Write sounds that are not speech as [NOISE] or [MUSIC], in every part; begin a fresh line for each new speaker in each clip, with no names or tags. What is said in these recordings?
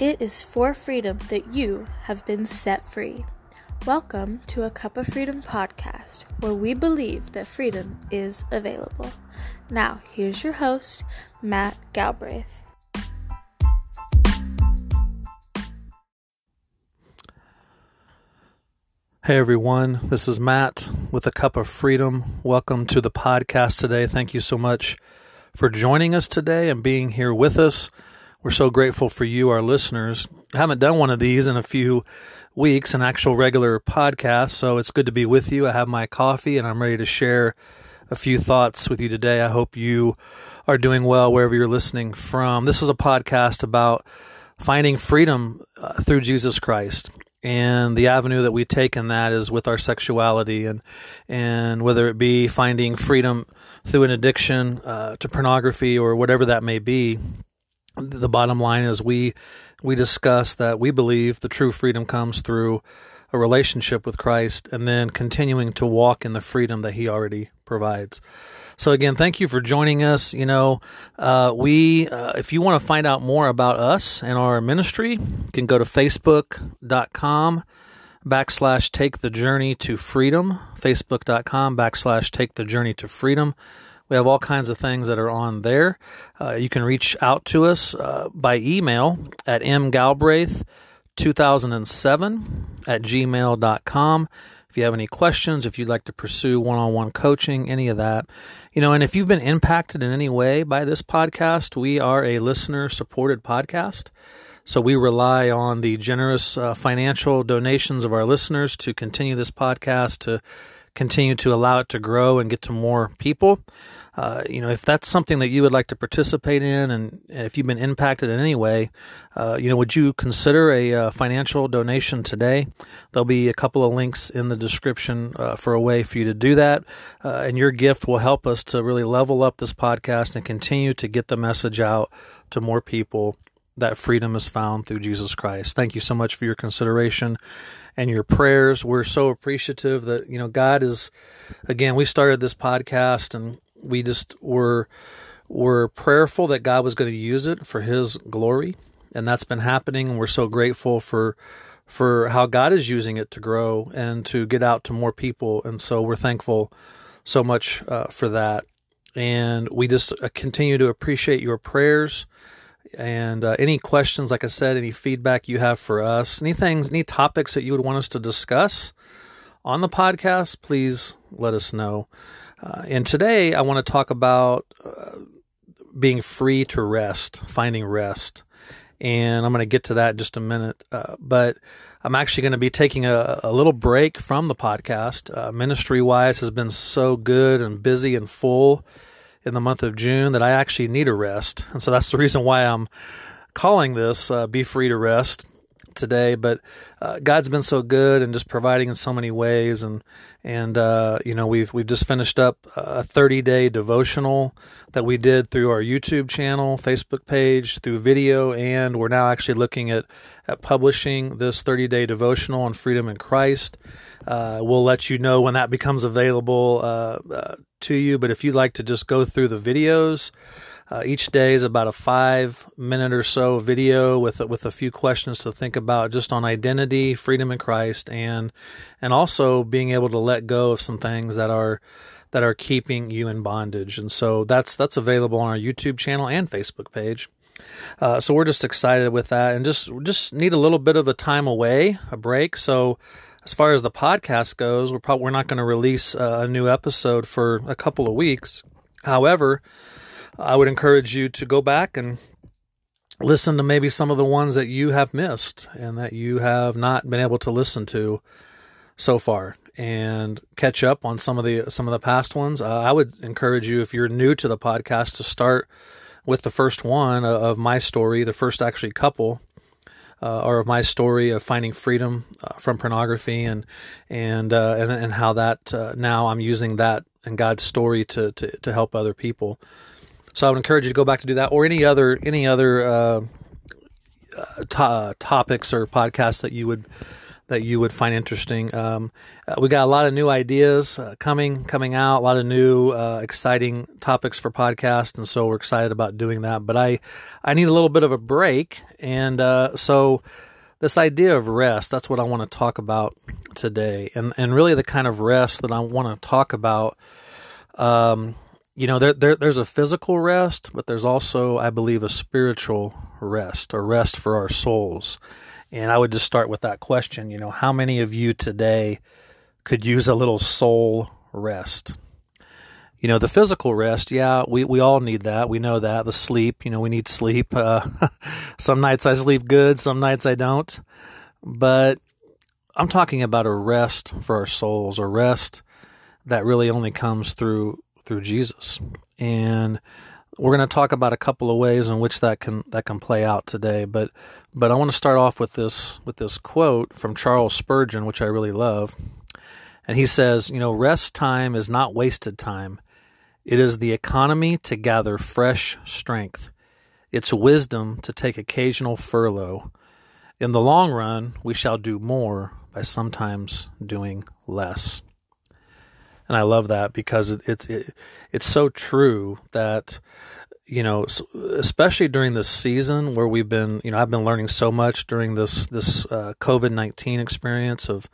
It is for freedom that you have been set free. Welcome to a Cup of Freedom podcast, where we believe that freedom is available. Now, here's your host, Matt Galbraith.
Hey everyone, this is Matt with a Cup of Freedom. Welcome to the podcast today. Thank you so much for joining us today and being here with us. We're so grateful for you, our listeners. I haven't done one of these in a few weeks, an actual regular podcast, so it's good to be with you. I have my coffee and I'm ready to share a few thoughts with you today. I hope you are doing well wherever you're listening from. This is a podcast about finding freedom uh, through Jesus Christ and the avenue that we take in that is with our sexuality and and whether it be finding freedom through an addiction uh, to pornography or whatever that may be the bottom line is we we discuss that we believe the true freedom comes through a relationship with Christ and then continuing to walk in the freedom that he already provides so again, thank you for joining us. You know, uh, we uh, if you want to find out more about us and our ministry, you can go to facebook.com backslash take the journey to freedom. Facebook.com backslash take the journey to freedom. We have all kinds of things that are on there. Uh, you can reach out to us uh, by email at mgalbraith2007 at gmail.com. If you have any questions, if you'd like to pursue one on one coaching, any of that, you know, and if you've been impacted in any way by this podcast, we are a listener supported podcast. So we rely on the generous uh, financial donations of our listeners to continue this podcast, to continue to allow it to grow and get to more people. Uh, you know, if that's something that you would like to participate in, and, if you've been impacted in any way, uh, you know, would you consider a uh, financial donation today? There'll be a couple of links in the description uh, for a way for you to do that, uh, and your gift will help us to really level up this podcast and continue to get the message out to more people that freedom is found through Jesus Christ. Thank you so much for your consideration and your prayers. We're so appreciative that you know God is. Again, we started this podcast and we just were were prayerful that God was going to use it for His glory, and that's been happening. And we're so grateful for for how God is using it to grow and to get out to more people. And so we're thankful so much uh, for that. And we just uh, continue to appreciate your prayers and uh, any questions. Like I said, any feedback you have for us, anything, any topics that you would want us to discuss on the podcast, please let us know. Uh, and today I want to talk about uh, being free to rest, finding rest. And I'm going to get to that in just a minute. Uh, but I'm actually going to be taking a, a little break from the podcast. Uh, ministry wise has been so good and busy and full in the month of June that I actually need a rest. And so that's the reason why I'm calling this uh, Be Free to Rest today. But uh, God's been so good and just providing in so many ways, and and uh, you know we've we've just finished up a 30 day devotional that we did through our YouTube channel, Facebook page, through video, and we're now actually looking at at publishing this 30 day devotional on freedom in Christ. Uh, we'll let you know when that becomes available uh, uh, to you. But if you'd like to just go through the videos. Uh, each day is about a five minute or so video with with a few questions to think about, just on identity, freedom in Christ, and and also being able to let go of some things that are that are keeping you in bondage. And so that's that's available on our YouTube channel and Facebook page. Uh, so we're just excited with that, and just just need a little bit of a time away, a break. So as far as the podcast goes, we're probably we're not going to release a new episode for a couple of weeks. However, I would encourage you to go back and listen to maybe some of the ones that you have missed and that you have not been able to listen to so far and catch up on some of the some of the past ones. Uh, I would encourage you if you're new to the podcast to start with the first one of my story, the first actually couple uh, or of my story of finding freedom uh, from pornography and and uh, and, and how that uh, now I'm using that and God's story to, to to help other people. So I would encourage you to go back to do that, or any other any other uh, uh to- topics or podcasts that you would that you would find interesting. Um, uh, we got a lot of new ideas uh, coming coming out, a lot of new uh, exciting topics for podcast, and so we're excited about doing that. But I I need a little bit of a break, and uh, so this idea of rest that's what I want to talk about today, and and really the kind of rest that I want to talk about. Um, you know, there, there, there's a physical rest, but there's also, I believe, a spiritual rest, a rest for our souls. And I would just start with that question. You know, how many of you today could use a little soul rest? You know, the physical rest, yeah, we, we all need that. We know that. The sleep, you know, we need sleep. Uh, [LAUGHS] some nights I sleep good, some nights I don't. But I'm talking about a rest for our souls, a rest that really only comes through through Jesus. And we're going to talk about a couple of ways in which that can that can play out today, but but I want to start off with this with this quote from Charles Spurgeon, which I really love. And he says, you know, rest time is not wasted time. It is the economy to gather fresh strength. It's wisdom to take occasional furlough. In the long run, we shall do more by sometimes doing less and I love that because it, it's it, it's so true that you know especially during this season where we've been you know I've been learning so much during this this uh, COVID nineteen experience of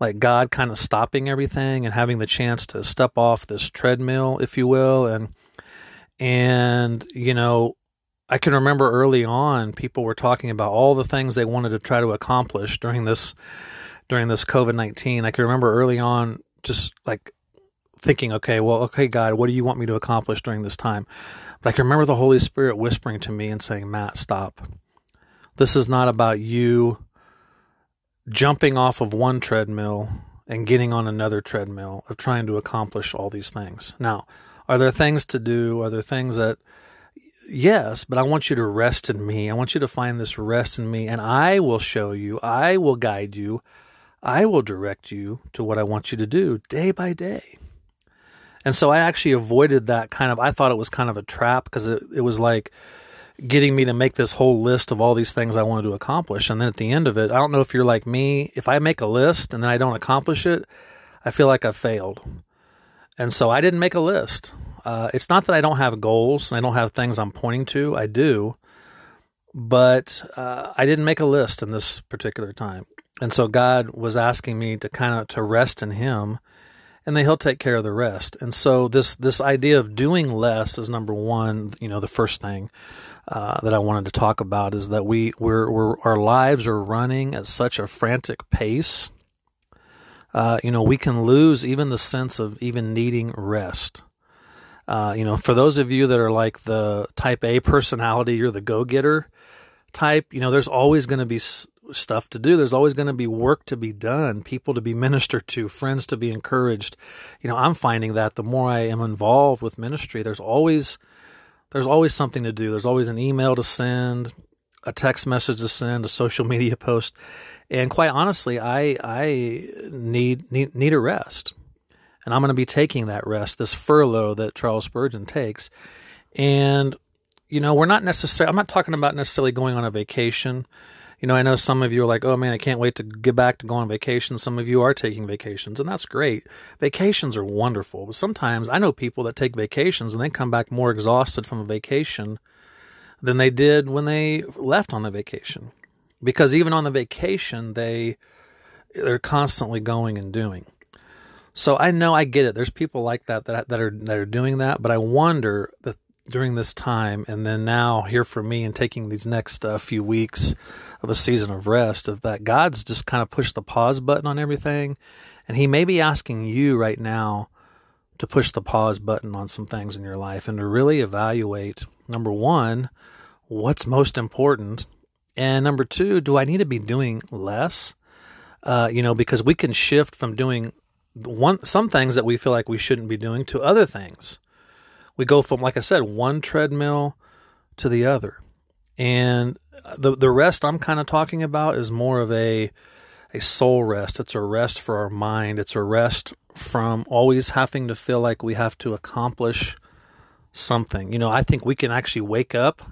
like God kind of stopping everything and having the chance to step off this treadmill, if you will, and and you know I can remember early on people were talking about all the things they wanted to try to accomplish during this during this COVID nineteen. I can remember early on just like thinking, okay, well, okay, God, what do you want me to accomplish during this time? But I can remember the Holy Spirit whispering to me and saying, Matt, stop. This is not about you jumping off of one treadmill and getting on another treadmill of trying to accomplish all these things. Now, are there things to do? Are there things that, yes, but I want you to rest in me. I want you to find this rest in me, and I will show you, I will guide you, I will direct you to what I want you to do day by day. And so I actually avoided that kind of, I thought it was kind of a trap because it, it was like getting me to make this whole list of all these things I wanted to accomplish. And then at the end of it, I don't know if you're like me, if I make a list and then I don't accomplish it, I feel like I've failed. And so I didn't make a list. Uh, it's not that I don't have goals and I don't have things I'm pointing to, I do. But uh, I didn't make a list in this particular time. And so God was asking me to kind of to rest in Him and then he'll take care of the rest. And so this this idea of doing less is number one. You know, the first thing uh, that I wanted to talk about is that we we're, we're our lives are running at such a frantic pace. Uh, you know, we can lose even the sense of even needing rest. Uh, you know, for those of you that are like the type A personality, you're the go getter type. You know, there's always going to be stuff to do. There's always going to be work to be done, people to be [LAUGHS] ministered to, friends to be encouraged. You know, I'm finding that the more I am involved with ministry, there's always there's always something to do. There's always an email to send, a text message to send, a social [LAUGHS] media post. And quite honestly, I I need need need a rest. And I'm going to be taking that rest, this furlough that Charles Spurgeon takes. And you know, we're not necessarily I'm not talking about necessarily going on a vacation you know, I know some of you are like, oh man, I can't wait to get back to go on vacation. Some of you are taking vacations, and that's great. Vacations are wonderful, but sometimes I know people that take vacations and they come back more exhausted from a vacation than they did when they left on the vacation. Because even on the vacation, they they're constantly going and doing. So I know I get it. There's people like that that that are that are doing that, but I wonder that during this time, and then now here for me and taking these next uh, few weeks of a season of rest, of that God's just kind of pushed the pause button on everything, and He may be asking you right now to push the pause button on some things in your life and to really evaluate number one, what's most important, and number two, do I need to be doing less? Uh, you know, because we can shift from doing one some things that we feel like we shouldn't be doing to other things we go from, like I said, one treadmill to the other. And the the rest I'm kind of talking about is more of a a soul rest. It's a rest for our mind. It's a rest from always having to feel like we have to accomplish something. You know, I think we can actually wake up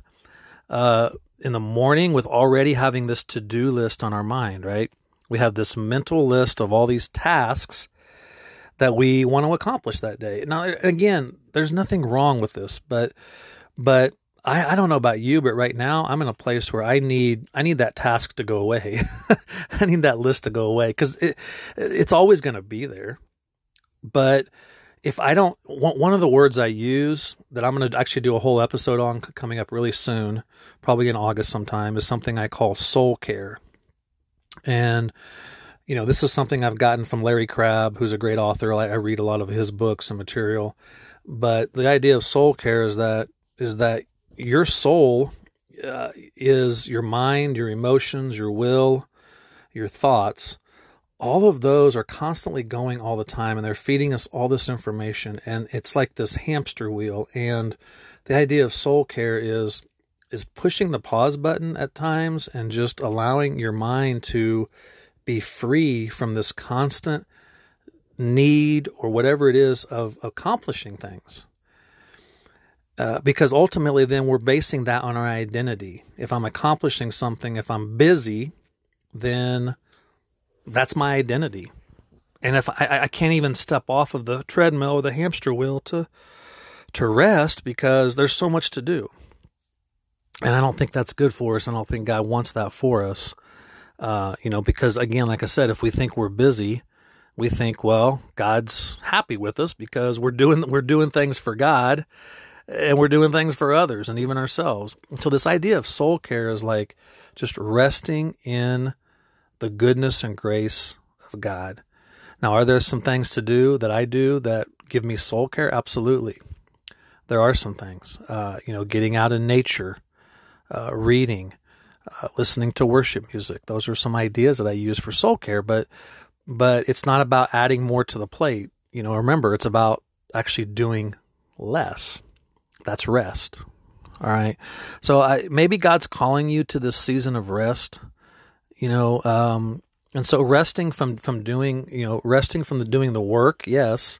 uh, in the morning with already having this to do list on our mind, right? We have this mental list of all these tasks that we want to accomplish that day. Now, again, there's nothing wrong with this, but but I, I don't know about you, but right now I'm in a place where I need I need that task to go away. [LAUGHS] I need that list to go away because it it's always going to be there. But if I don't, one of the words I use that I'm going to actually do a whole episode on coming up really soon, probably in August sometime, is something I call soul care. And you know, this is something I've gotten from Larry Crabb, who's a great author. I, read a lot of his books and material. But the idea of soul care is that is that your soul uh, is your mind, your emotions, your will, your thoughts. All of those are constantly going all the time, and they're feeding us all this information. And it's like this hamster wheel. And the idea of soul care is is pushing the pause button at times and just allowing your mind to be free from this constant need or whatever it is of accomplishing things. Uh, because ultimately, then we're basing that on our identity. If I'm accomplishing something, if I'm busy, then that's my identity. And if I, I can't even step off of the treadmill or the hamster wheel to to rest because there's so much to do. And I don't think that's good for us. I don't think God wants that for us. Uh, you know, because again, like I said, if we think we're busy, we think, well, God's happy with us because we're doing we're doing things for God, and we're doing things for others and even ourselves. So this idea of soul care is like just resting in the goodness and grace of God. Now, are there some things to do that I do that give me soul care? Absolutely. There are some things. Uh, you know, getting out in nature, uh, reading, uh, listening to worship music. Those are some ideas that I use for soul care, but but it's not about adding more to the plate. You know, remember it's about actually doing less. That's rest. All right. So I, maybe God's calling you to this season of rest. You know, um, and so resting from from doing, you know, resting from the doing the work, yes,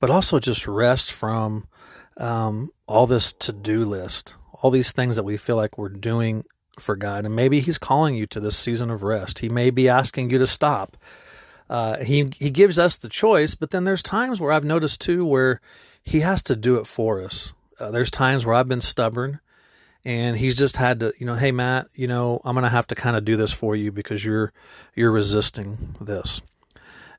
but also just rest from um, all this to do list, all these things that we feel like we're doing for God. And maybe He's calling you to this season of rest. He may be asking you to stop. Uh, he He gives us the choice, but then there's times where I've noticed too where He has to do it for us. Uh, there's times where I've been stubborn, and He's just had to, you know, hey Matt, you know, I'm going to have to kind of do this for you because you're you're resisting this.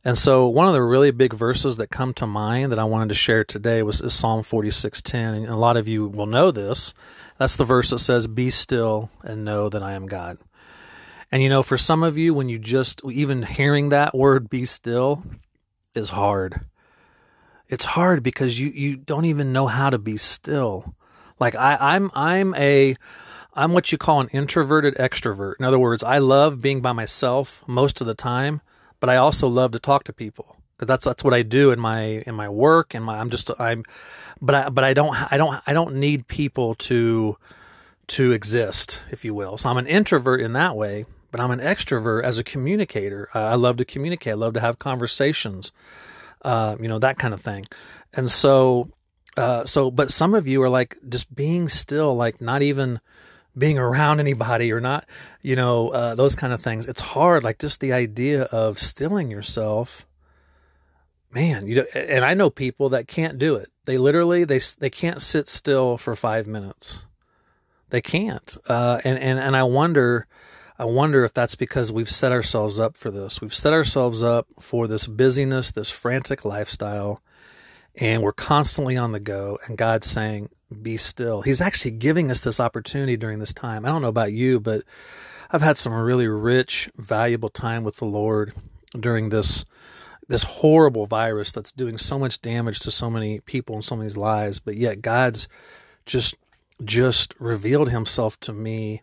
And so one of the really big verses that come to mind that I wanted to share today was Psalm 46:10, and a lot of you will know this. That's the verse that says, Be still and know that I am God. And you know, for some of you, when you just, even hearing that word, be still, is hard. It's hard because you, you don't even know how to be still. Like I, I'm, I'm a, I'm what you call an introverted extrovert. In other words, I love being by myself most of the time, but I also love to talk to people because that's that's what I do in my in my work and my I'm just I'm but I but I don't I don't I don't need people to to exist, if you will. So I'm an introvert in that way, but I'm an extrovert as a communicator. Uh, I love to communicate. I love to have conversations, uh, you know that kind of thing. And so, uh, so but some of you are like just being still, like not even being around anybody or not, you know, uh, those kind of things. It's hard, like just the idea of stilling yourself man, you know, and I know people that can't do it. They literally they they can't sit still for five minutes. They can't, uh, and and and I wonder, I wonder if that's because we've set ourselves up for this. We've set ourselves up for this busyness, this frantic lifestyle, and we're constantly on the go. And God's saying, "Be still." He's actually giving us this opportunity during this time. I don't know about you, but I've had some really rich, valuable time with the Lord during this this horrible virus that's doing so much damage to so many people and so many lives, but yet God's just just revealed himself to me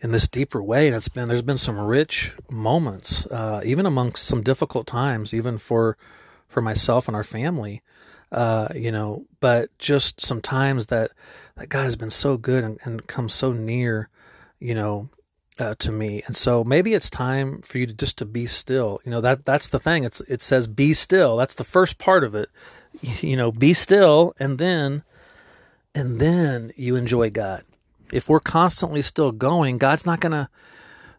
in this deeper way. And it's been there's been some rich moments uh, even amongst some difficult times even for for myself and our family uh, you know but just some times that that god has been so good and, and come so near you know uh, to me. And so maybe it's time for you to just to be still. You know that that's the thing. It's it says be still. That's the first part of it. You know, be still, and then and then you enjoy God. If we're constantly still going, God's not gonna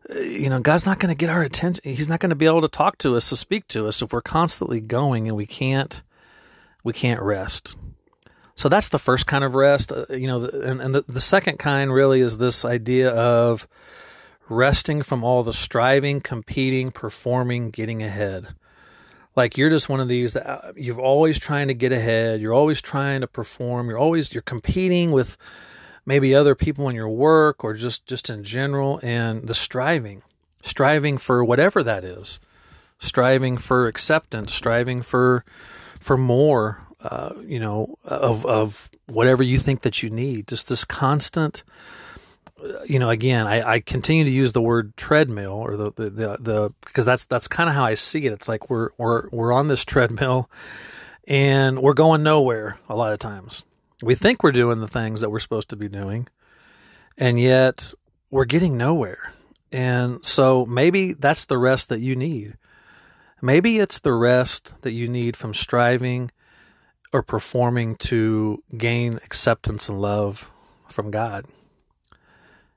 you know, God's not going to get our attention. He's not going to be able to talk to us, to speak to us if we're constantly going and we can't, we can't rest. So that's the first kind of rest, uh, you know, and, and the, the second kind really is this idea of resting from all the striving, competing, performing, getting ahead. Like you're just one of these that uh, you're always trying to get ahead. You're always trying to perform. You're always, you're competing with, maybe other people in your work or just just in general and the striving striving for whatever that is striving for acceptance striving for for more uh, you know of of whatever you think that you need just this constant you know again I, I continue to use the word treadmill or the the the, the because that's that's kind of how I see it it's like we're we're we're on this treadmill and we're going nowhere a lot of times we think we're doing the things that we're supposed to be doing, and yet we're getting nowhere. And so maybe that's the rest that you need. Maybe it's the rest that you need from striving or performing to gain acceptance and love from God.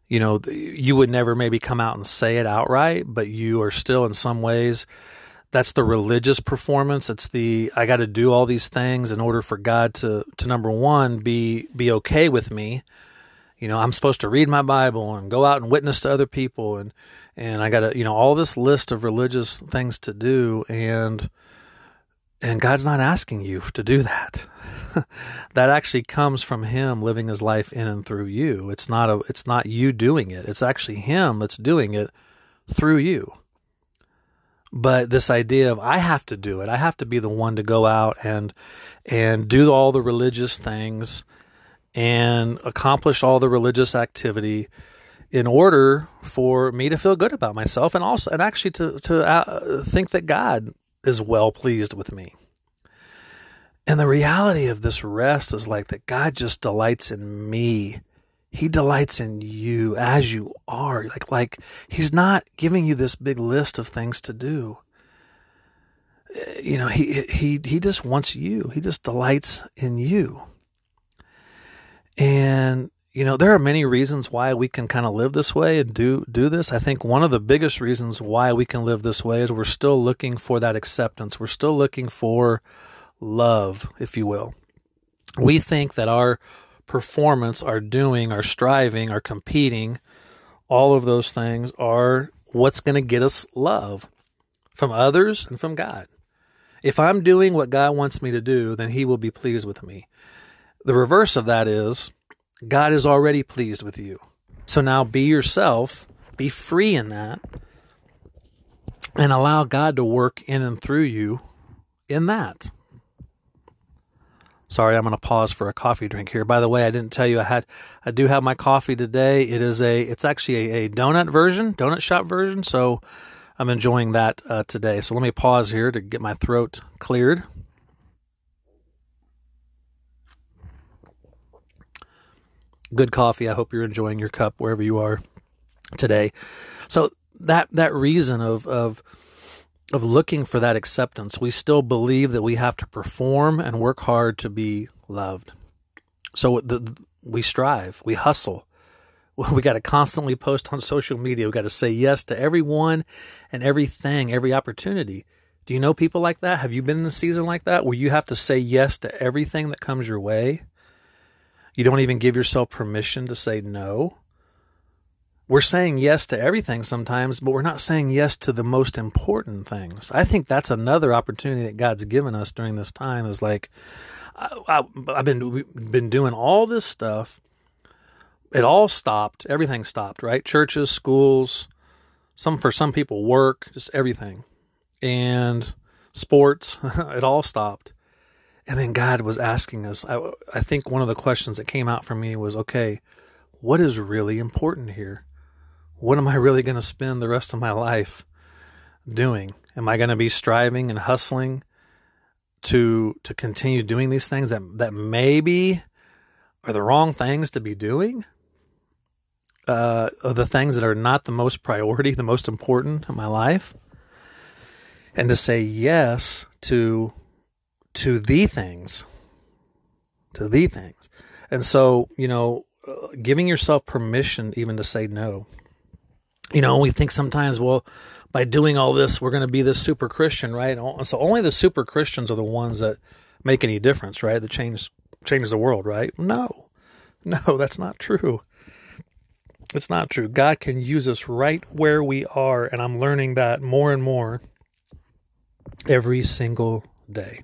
You know, you would never maybe come out and say it outright, but you are still in some ways that's the religious performance. It's the I got to do all these things in order for God to to number one be be okay with me. You know, I'm supposed to read my Bible and go out and witness to other people and and I got to, you know, all this list of religious things to do and and God's not asking you to do that. [LAUGHS] that actually comes from him living his life in and through you. It's not a it's not you doing it. It's actually him that's doing it through you. But this idea of I have to do it, I have to be the one to go out and and do all the religious things and accomplish all the religious activity in order for me to feel good about myself and also and actually to to uh, think that God is well pleased with me. And the reality of this rest is like that God just delights in me he delights in you as you are. Like like he's not giving you this big list of things to do. You know, he he he just wants you. He just delights in you. And you know, there are many reasons why we can kind of live this way and do do this. I think one of the biggest reasons why we can live this way is we're still looking for that acceptance. We're still looking for love, if you will. We think that our performance, our doing, our striving, our competing, all of those things are what's going to get us love from others and from God. If I'm doing what God wants me to do, then He will be pleased with me. The reverse of that is God is already pleased with you. So now be yourself, be free in that, and allow God to work in and through you in that. Sorry, I'm going to pause for a coffee drink here. By the way, I didn't tell you I had I do have my coffee today. It is a it's actually a, a donut version, donut shop version. So I'm enjoying that uh, today. So let me pause here to get my throat cleared. Good coffee. I hope you're enjoying your cup wherever you are today. So that that reason of of of looking for that acceptance, we still believe that we have to perform and work hard to be loved. So the, we strive, we hustle. [LAUGHS] We got to constantly post on social media. We got to say yes to everyone and everything, every opportunity. Do you know people like that? Have you been in a season like that where you have to say yes to everything that comes your way? You don't even give yourself permission to say no we're saying yes to everything sometimes, but we're not saying yes to the most important things. I think that's another opportunity that God's given us during this time is like, I, have been been doing all this stuff. It all stopped. Everything stopped. Right? Churches, schools, some for some people work, just everything, and sports. [LAUGHS] it all stopped. And then God was asking us. I, I think one of the questions that came out for me was, okay, what is really important here? what am I really going to spend the rest of my life doing? Am I going to be striving and hustling to to continue doing these things that that maybe are the wrong things to be doing? Uh, the things that are not the most priority, the most important in my life, and to say yes to to the things, to the things, and so you know, uh, giving yourself permission even to say no You know, we think sometimes, well, by doing all this, we're going to be this super Christian, right? So only the super Christians are the ones that make any difference, right? That change changes the world, right? No, [LAUGHS] no, that's not true. It's not true. God can use us right where we are, and I'm learning that more and more every single day.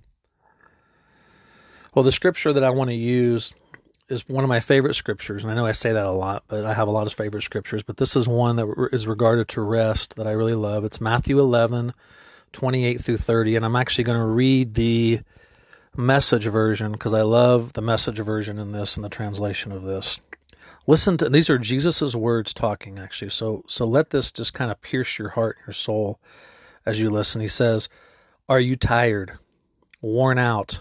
Well, the scripture that I want to use is one of my favorite scriptures, and I know I say that a lot, but I have a lot of favorite scriptures. But this is one that is regarded to rest that I really love. It's Matthew 11, 28 through 30, and I'm actually going to read the message version because I love the message version in this and the translation of this. Listen to these are Jesus's words talking actually. So so let this just kind of pierce your heart and your soul as you listen. He says, "Are you tired, worn out,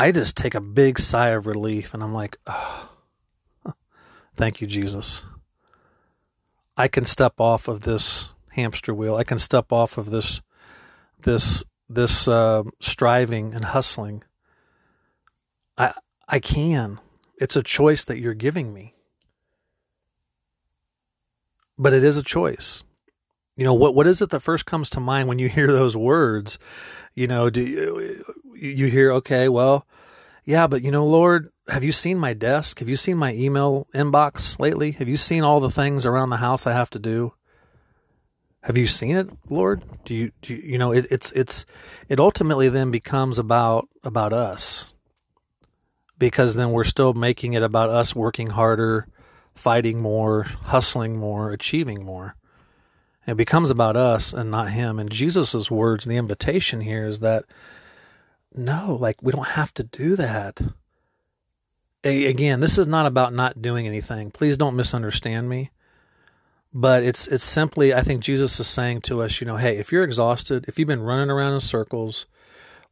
I just take a big sigh of relief and I'm like, oh, thank you, Jesus. I can step off of this hamster wheel. I can step off of this, this, this uh, striving and hustling. I, I can. It's a choice that you're giving me. But it is a choice. You know what? What is it that first comes to mind when you hear those words? You know, do you, you hear, okay, well, yeah, but you know, Lord, have you seen my desk? Have you seen my email inbox lately? Have you seen all the things around the house I have to do? Have you seen it, Lord? Do you, do you, you know, it, it's, it's, it ultimately then becomes about, about us because then we're still making it about us working harder, fighting more, hustling more, achieving more. It becomes about us and not him. And Jesus' words, the invitation here is that no, like we don't have to do that. A- again, this is not about not doing anything. Please don't misunderstand me. But it's it's simply I think Jesus is saying to us, you know, hey, if you're exhausted, if you've been running around in circles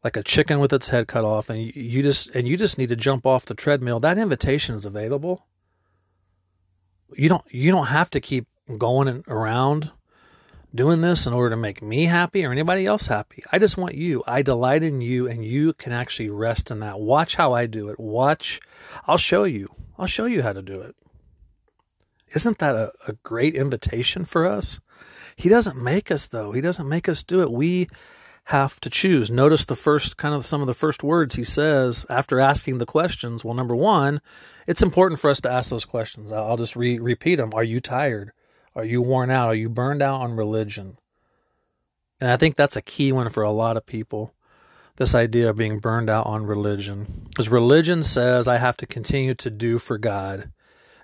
like a chicken with its head cut off and you, you just and you just need to jump off the treadmill, that invitation is available. You don't you don't have to keep going around doing this in order to make me happy or anybody else happy. I just want you. I delight in you and you can actually rest in that. Watch how I do it. Watch. I'll show you. I'll show you how to do it. Isn't that a, a great invitation for us? He doesn't make us, though. He doesn't make us do it. We have to choose. Notice the first kind of some of the first words he says after asking the questions. Well, number one, it's important for us to ask those questions. I'll just re- repeat them. Are you tired? Are you worn out? Are you burned out on religion? And I think that's a key one for a lot of people. This idea of being burned out on religion. Because religion says I have to continue to do for God.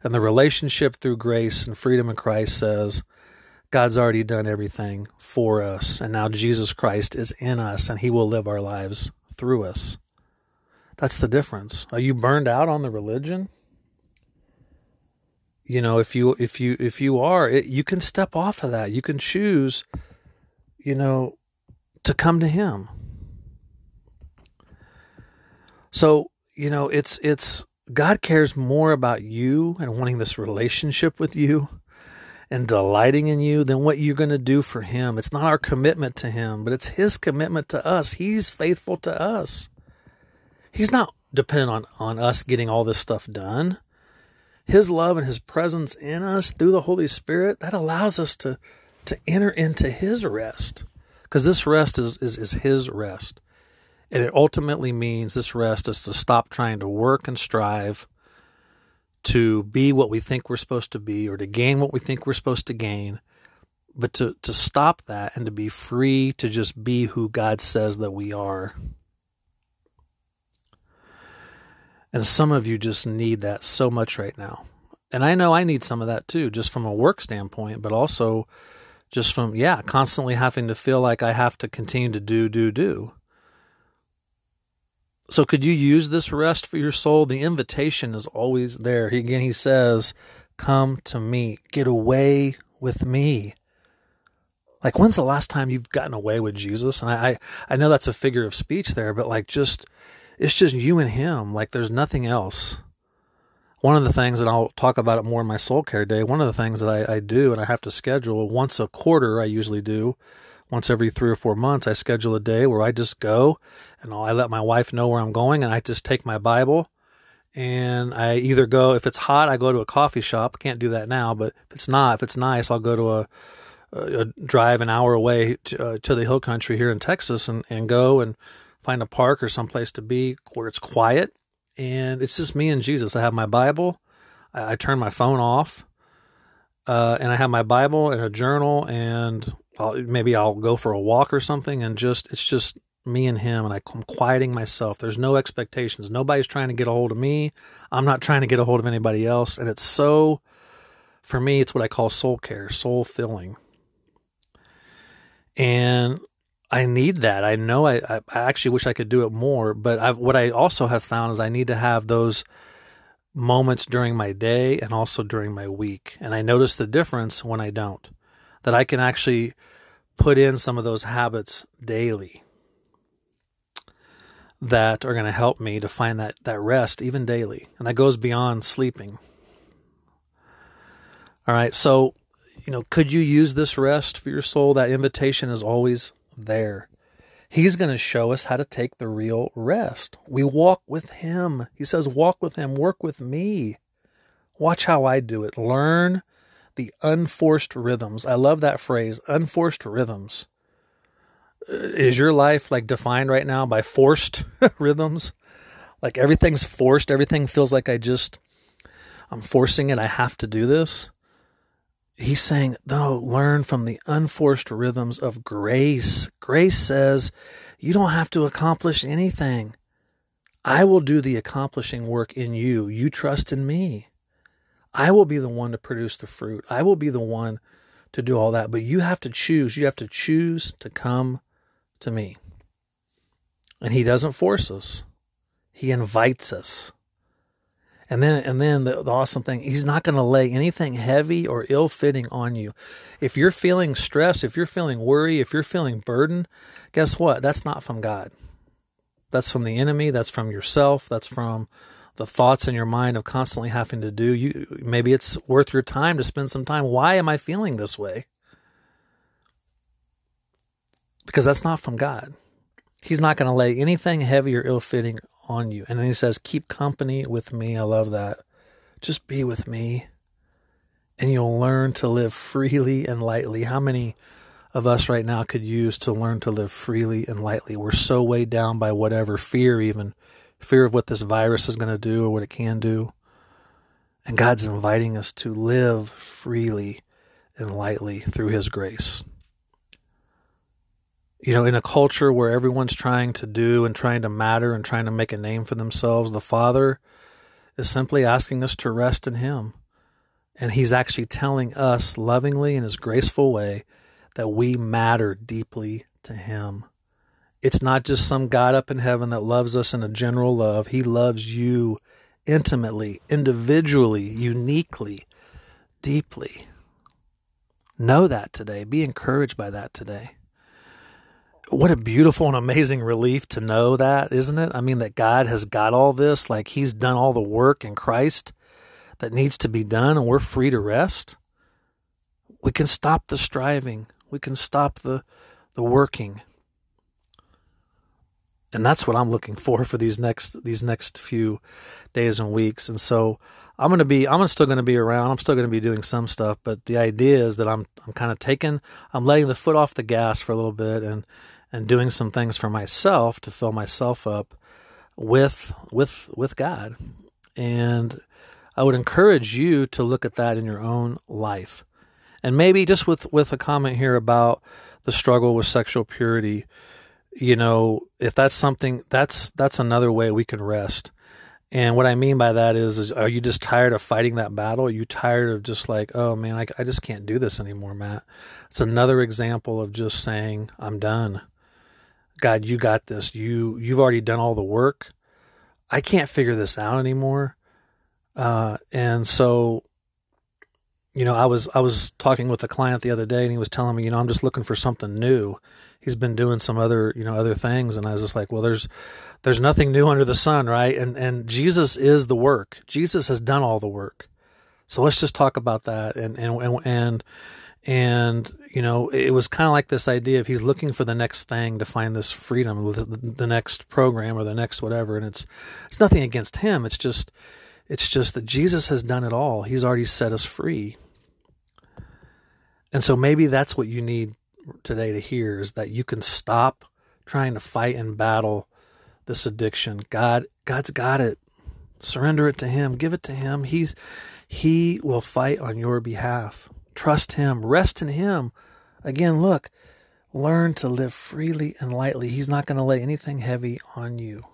And the relationship through grace and freedom in Christ says God's already done everything for us. And now Jesus Christ is in us and he will live our lives through us. That's the difference. Are you burned out on the religion? You know if you if you if you are it, you can step off of that. You can choose you know to come to him. So you know it's it's god cares more about you and wanting this relationship with you and delighting in you than what you're going to do for him. It's not our commitment to him but it's his commitment to us. He's faithful to us. He's not dependent on on us getting all this stuff done his love and His presence in us through the Holy Spirit, that allows us to, to enter into His rest. Because this rest is, is, is His rest. And it ultimately means this rest is to stop trying to work and strive to be what we think we're supposed to be or to gain what we think we're supposed to gain, but to, to stop that and to be free to just be who God says that we are. And some of you just need that so much right now. And I know I need some of that too, just from a work standpoint, but also just from, yeah, constantly having to feel like I have to continue to do, do, do. So could you use this rest for your soul? The invitation is always there. He, again, he says, Come to me, get away with me. Like, when's the last time you've gotten away with Jesus? And I, I, I know that's a figure of speech there, but like, just, it's just you and him. Like, there's nothing else. One of the things, and I'll talk about it more in my soul care day, one of the things that I, I do and I have to schedule once a quarter, I usually do, once every three or four months, I schedule a day where I just go and I let my wife know where I'm going and I just take my Bible and I either go, if it's hot, I go to a coffee shop. Can't do that now, but if it's not, if it's nice, I'll go to a, a drive an hour away to, uh, to the hill country here in Texas and, and go and find a park or someplace to be where it's quiet. And it's just me and Jesus. I have my Bible. I, I turn my phone off. Uh, and I have my Bible and a journal, and I'll, maybe I'll go for a walk or something, and just it's just me and him, and I'm quieting myself. There's no expectations. Nobody's trying to get a hold of me. I'm not trying to get a hold of anybody else, and it's so, for me, it's what I call soul care, soul filling. And I need that. I know I, I actually wish I could do it more, but I've, what I also have found is I need to have those moments during my day and also during my week. And I notice the difference when I don't, that I can actually put in some of those habits daily that are going to help me to find that, that rest even daily. And that goes beyond sleeping. All right. So you know, could you use this rest for your soul? That invitation is always there. He's going to show us how to take the real rest. We walk with Him. He says, walk with Him, work with me. Watch how I do it. Learn the unforced rhythms. I love that phrase, unforced rhythms. Uh, is your life like defined right now by forced [LAUGHS] rhythms? Like everything's forced, everything feels like I just, I'm forcing it, I have to do this he's saying, no, learn from the unforced rhythms of grace. Grace says, you don't have to accomplish anything. I will do the accomplishing work in you. You trust in me. I will be the one to produce the fruit. I will be the one to do all that. But you have to choose. You have to choose to come to me. And he doesn't force us, he invites us. And then, and then the, the awesome thing, he's not going to lay anything heavy or ill fitting on you. If you're feeling stress, if you're feeling worry, if you're feeling burden, guess what? That's not from God. That's from the enemy. That's from yourself. That's from the thoughts in your mind of constantly having to do. You maybe it's worth your time to spend some time. Why am I feeling this way? Because that's not from God. He's not going to lay anything heavy or ill fitting on you. And then he says, Keep company with me. I love that. Just be with me. And you'll learn to live freely and lightly. How many of us right now could use to learn to live freely and lightly? We're so weighed down by whatever fear, even fear of what this virus is going to do or what it can do. And God's inviting us to live freely and lightly through His grace you know, in a culture where everyone's trying to do and trying to matter and trying to make a name for themselves, the Father is simply asking us to rest in Him. And He's actually telling us lovingly in His graceful way that we matter deeply to Him. It's not just some God up in heaven that loves us in a general love. He loves you intimately, individually, uniquely, deeply. Know that today. Be encouraged by that today what a beautiful and amazing relief to know that, isn't it? I mean, that God has got all this, like He's done all the work in Christ that needs to be done, and we're free to rest. We can stop the striving, we can stop the, the working. And that's what I'm looking for for these next these next few days and weeks. And so I'm gonna be I'm still gonna be around. I'm still gonna be doing some stuff, but the idea is that I'm I'm kind of taking I'm letting the foot off the gas for a little bit and and doing some things for myself to fill myself up with with with God. And I would encourage you to look at that in your own life. And maybe just with with a comment here about the struggle with sexual purity, you know, if that's something that's that's another way we can rest. And what I mean by that is, is are you just tired of fighting that battle? Are you tired of just like, oh man, I, I just can't do this anymore, Matt? It's another example of just saying, I'm done. God, you got this. You you've already done all the work. I can't figure this out anymore. Uh, and so you know, I was I was talking with a client the other day, and he was telling me, you know, I'm just looking for something new. He's been doing some other, you know, other things, and I was just like, well, there's there's nothing new under the sun, right? And and Jesus is the work. Jesus has done all the work. So let's just talk about that. And and and and you know, it was kind of like this idea of he's looking for the next thing to find this freedom, the, next program or the next whatever. And it's it's nothing against him. It's just it's just that Jesus has done it all. He's already set us free. And so maybe that's what you need today to hear is that you can stop trying to fight and battle this addiction. God God's got it. Surrender it to him. Give it to him. He's he will fight on your behalf. Trust him. Rest in him. Again, look, learn to live freely and lightly. He's not going to lay anything heavy on you.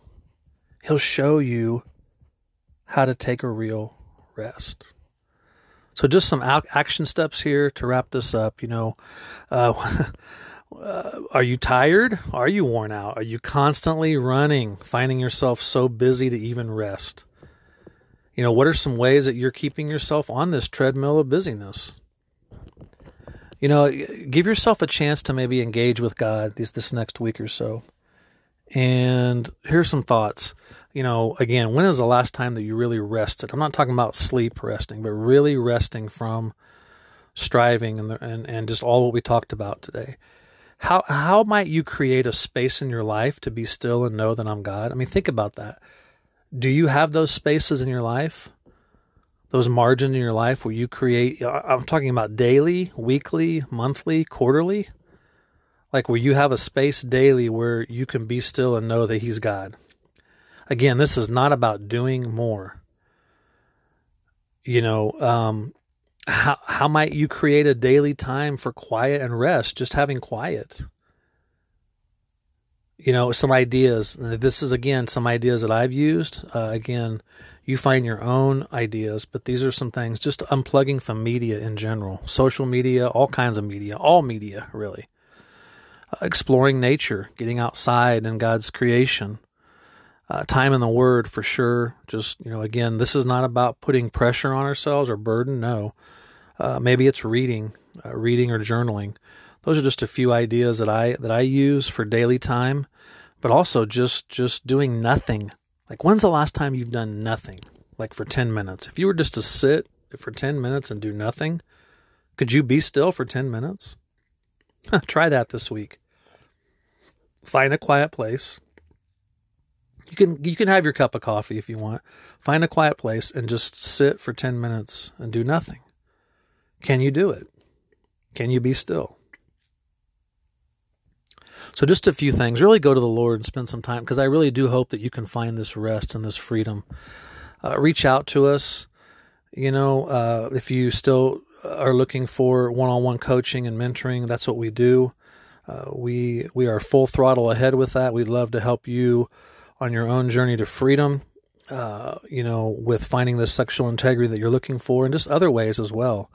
He'll show you how to take a real rest. So, just some action steps here to wrap this up. You know, uh, uh, [LAUGHS] are you tired? Are you worn out? Are you constantly running, finding yourself so busy to even rest? You know, what are some ways that you're keeping yourself on this treadmill of busyness? You know, give yourself a chance to maybe engage with God this this next week or so. And here's some thoughts you know, again, when is the last time that you really rested? I'm not talking about sleep resting, but really resting from striving and the, and and just all what we talked about today. How how might you create a space in your life to be still and know that I'm God? I mean, think about that. Do you have those spaces in your life? Those margins in your life where you create I'm talking about daily, weekly, monthly, quarterly? Like where you have a space daily where you can be still and know that he's God. Again, this is not about doing more. You know, um, how how might you create a daily time for quiet and rest? Just having quiet. You know, some ideas. This is again some ideas that I've used. Uh, again, you find your own ideas, but these are some things. Just unplugging from media in general, social media, all kinds of media, all media really. Uh, exploring nature, getting outside in God's creation uh, time in the Word for sure. Just you know, again, this is not about putting pressure on ourselves or burden. No, uh, maybe it's reading, uh, reading or journaling. Those are just a few ideas that I that I use for daily time, but also just just doing nothing. Like when's the last time you've done nothing? Like for ten minutes. If you were just to sit for ten minutes and do nothing, could you be still for ten minutes? Try that this week. Find a quiet place you can you can have your cup of coffee if you want. Find a quiet place and just sit for 10 minutes and do nothing. Can you do it? Can you be still? So just a few things. Really go to the Lord and spend some time because I really do hope that you can find this rest and this freedom. Uh, reach out to us. You know, uh, if you still are looking for one-on-one coaching and mentoring, that's what we do. Uh, we we are full throttle ahead with that. We'd love to help you on your own journey to freedom, uh, you know, with finding the sexual integrity that you're looking for, and just other ways as well.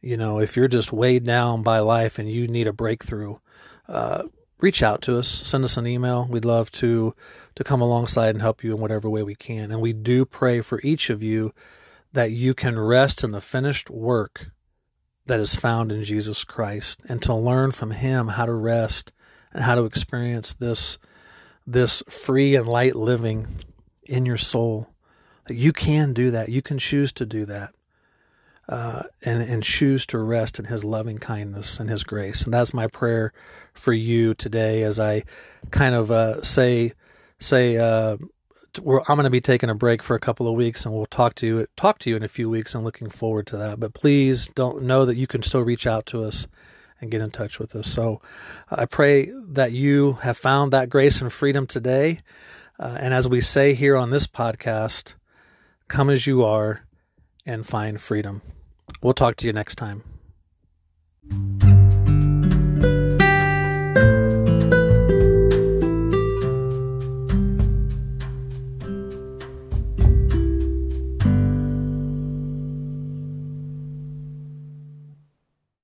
You know, if you're just weighed down by life and you need a breakthrough, uh, reach out to us, send us an email. We'd love to to come alongside and help you in whatever way we can. And we do pray for each of you that you can rest in the finished work that is found in Jesus Christ and to learn from him how to rest and how to experience this this free and light living in your soul. You can do that. You can choose to do that. Uh, and, and choose to rest in his loving kindness and his grace. And that's my prayer for you today as I kind of uh, say, say, uh, I'm going to be taking a break for a couple of weeks and we'll talk to you, talk to you in a few weeks. I'm looking forward to that. But please don't know that you can still reach out to us and get in touch with us. So uh, I pray that you have found that grace and freedom today. Uh, and as we say here on this podcast, come as you are and find freedom. We'll talk to you next time.